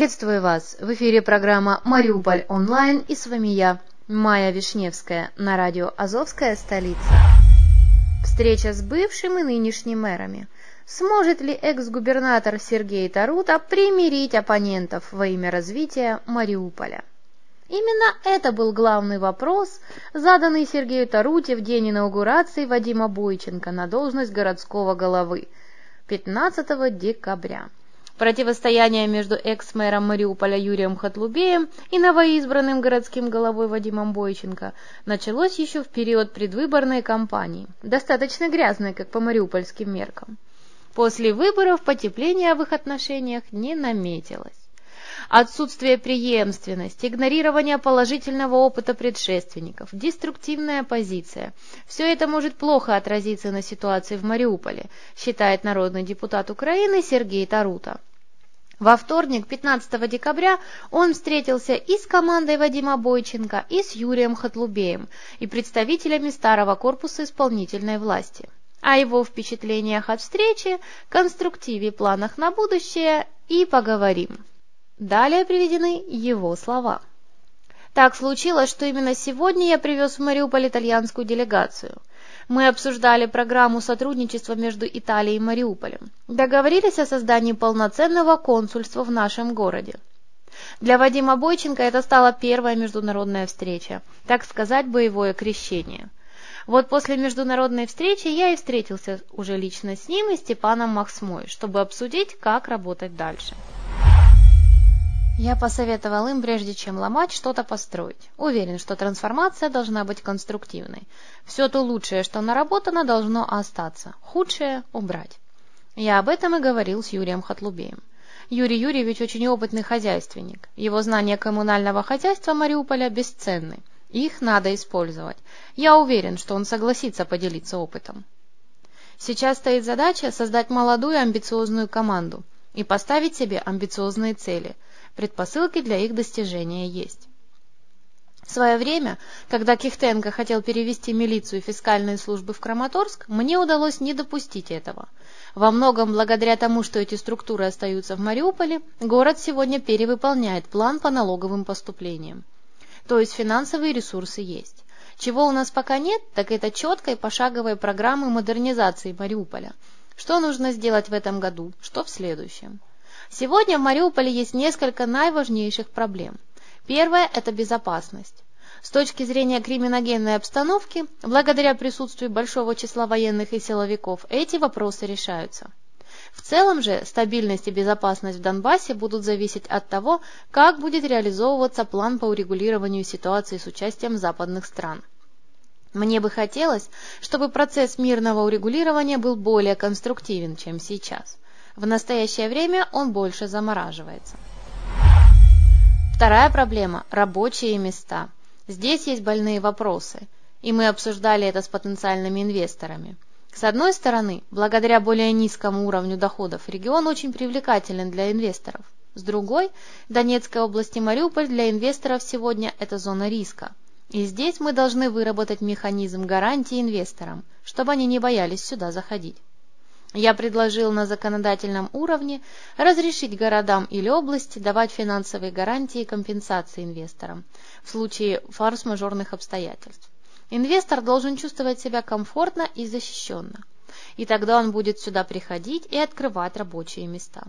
Приветствую вас! В эфире программа «Мариуполь онлайн» и с вами я, Майя Вишневская, на радио «Азовская столица». Встреча с бывшим и нынешним мэрами. Сможет ли экс-губернатор Сергей Тарута примирить оппонентов во имя развития Мариуполя? Именно это был главный вопрос, заданный Сергею Таруте в день инаугурации Вадима Бойченко на должность городского головы 15 декабря. Противостояние между экс-мэром Мариуполя Юрием Хатлубеем и новоизбранным городским головой Вадимом Бойченко началось еще в период предвыборной кампании, достаточно грязной, как по мариупольским меркам. После выборов потепления в их отношениях не наметилось отсутствие преемственности, игнорирование положительного опыта предшественников, деструктивная позиция. Все это может плохо отразиться на ситуации в Мариуполе, считает народный депутат Украины Сергей Тарута. Во вторник, 15 декабря, он встретился и с командой Вадима Бойченко, и с Юрием Хатлубеем, и представителями старого корпуса исполнительной власти. О его впечатлениях от встречи, конструктиве планах на будущее и поговорим. Далее приведены его слова. Так случилось, что именно сегодня я привез в Мариуполь итальянскую делегацию – мы обсуждали программу сотрудничества между Италией и Мариуполем. Договорились о создании полноценного консульства в нашем городе. Для Вадима Бойченко это стала первая международная встреча, так сказать, боевое крещение. Вот после международной встречи я и встретился уже лично с ним и Степаном Махсмой, чтобы обсудить, как работать дальше. Я посоветовал им, прежде чем ломать, что-то построить. Уверен, что трансформация должна быть конструктивной. Все то лучшее, что наработано, должно остаться. Худшее – убрать. Я об этом и говорил с Юрием Хатлубеем. Юрий Юрьевич очень опытный хозяйственник. Его знания коммунального хозяйства Мариуполя бесценны. Их надо использовать. Я уверен, что он согласится поделиться опытом. Сейчас стоит задача создать молодую амбициозную команду и поставить себе амбициозные цели – предпосылки для их достижения есть. В свое время, когда Кихтенко хотел перевести милицию и фискальные службы в Краматорск, мне удалось не допустить этого. Во многом благодаря тому, что эти структуры остаются в Мариуполе, город сегодня перевыполняет план по налоговым поступлениям. То есть финансовые ресурсы есть. Чего у нас пока нет, так это четкой пошаговой программы модернизации Мариуполя. Что нужно сделать в этом году, что в следующем. Сегодня в Мариуполе есть несколько наиважнейших проблем. Первое – это безопасность. С точки зрения криминогенной обстановки, благодаря присутствию большого числа военных и силовиков, эти вопросы решаются. В целом же стабильность и безопасность в Донбассе будут зависеть от того, как будет реализовываться план по урегулированию ситуации с участием западных стран. Мне бы хотелось, чтобы процесс мирного урегулирования был более конструктивен, чем сейчас. В настоящее время он больше замораживается. Вторая проблема – рабочие места. Здесь есть больные вопросы, и мы обсуждали это с потенциальными инвесторами. С одной стороны, благодаря более низкому уровню доходов, регион очень привлекателен для инвесторов. С другой, Донецкая область и Мариуполь для инвесторов сегодня – это зона риска. И здесь мы должны выработать механизм гарантии инвесторам, чтобы они не боялись сюда заходить. Я предложил на законодательном уровне разрешить городам или области давать финансовые гарантии и компенсации инвесторам в случае форс-мажорных обстоятельств. Инвестор должен чувствовать себя комфортно и защищенно, и тогда он будет сюда приходить и открывать рабочие места.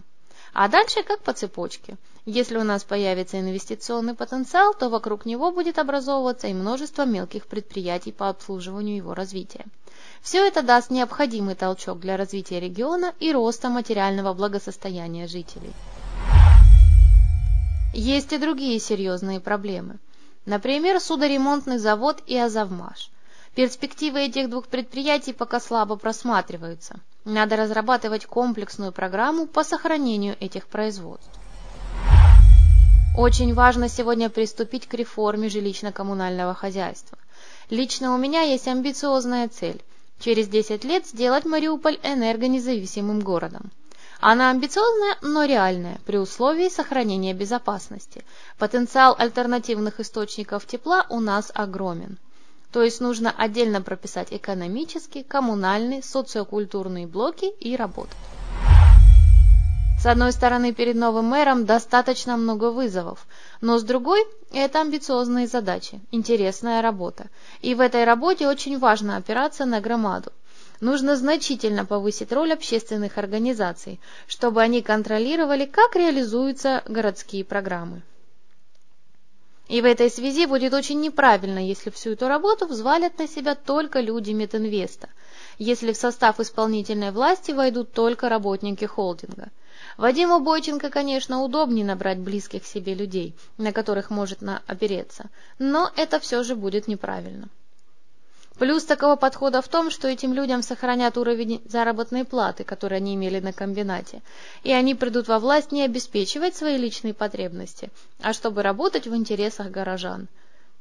А дальше как по цепочке. Если у нас появится инвестиционный потенциал, то вокруг него будет образовываться и множество мелких предприятий по обслуживанию его развития. Все это даст необходимый толчок для развития региона и роста материального благосостояния жителей. Есть и другие серьезные проблемы. Например, судоремонтный завод и Азовмаш. Перспективы этих двух предприятий пока слабо просматриваются. Надо разрабатывать комплексную программу по сохранению этих производств. Очень важно сегодня приступить к реформе жилищно-коммунального хозяйства. Лично у меня есть амбициозная цель – через 10 лет сделать Мариуполь энергонезависимым городом. Она амбициозная, но реальная, при условии сохранения безопасности. Потенциал альтернативных источников тепла у нас огромен. То есть нужно отдельно прописать экономические, коммунальные, социокультурные блоки и работать. С одной стороны, перед новым мэром достаточно много вызовов, но с другой – это амбициозные задачи, интересная работа. И в этой работе очень важно опираться на громаду. Нужно значительно повысить роль общественных организаций, чтобы они контролировали, как реализуются городские программы. И в этой связи будет очень неправильно, если всю эту работу взвалят на себя только люди Метинвеста, если в состав исполнительной власти войдут только работники холдинга. Вадиму Бойченко, конечно, удобнее набрать близких себе людей, на которых может опереться, но это все же будет неправильно. Плюс такого подхода в том, что этим людям сохранят уровень заработной платы, который они имели на комбинате, и они придут во власть не обеспечивать свои личные потребности, а чтобы работать в интересах горожан.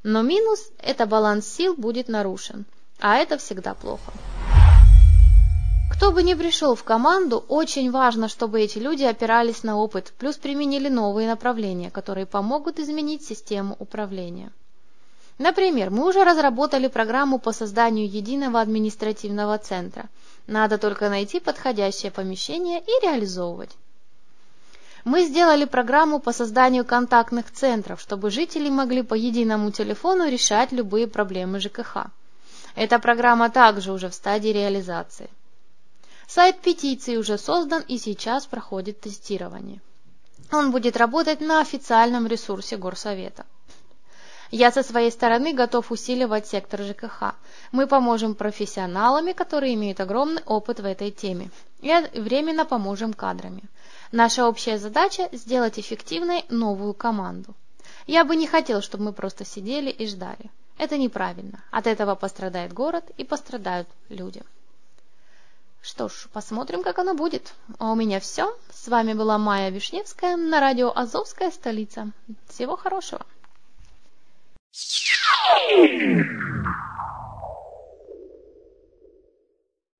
Но минус – это баланс сил будет нарушен, а это всегда плохо. Кто бы ни пришел в команду, очень важно, чтобы эти люди опирались на опыт, плюс применили новые направления, которые помогут изменить систему управления. Например, мы уже разработали программу по созданию единого административного центра. Надо только найти подходящее помещение и реализовывать. Мы сделали программу по созданию контактных центров, чтобы жители могли по единому телефону решать любые проблемы ЖКХ. Эта программа также уже в стадии реализации. Сайт петиции уже создан и сейчас проходит тестирование. Он будет работать на официальном ресурсе Горсовета. Я со своей стороны готов усиливать сектор ЖКХ. Мы поможем профессионалами, которые имеют огромный опыт в этой теме, и временно поможем кадрами. Наша общая задача – сделать эффективной новую команду. Я бы не хотел, чтобы мы просто сидели и ждали. Это неправильно. От этого пострадает город и пострадают люди. Что ж, посмотрим, как оно будет. А у меня все. С вами была Майя Вишневская на радио «Азовская столица». Всего хорошего. Yeah.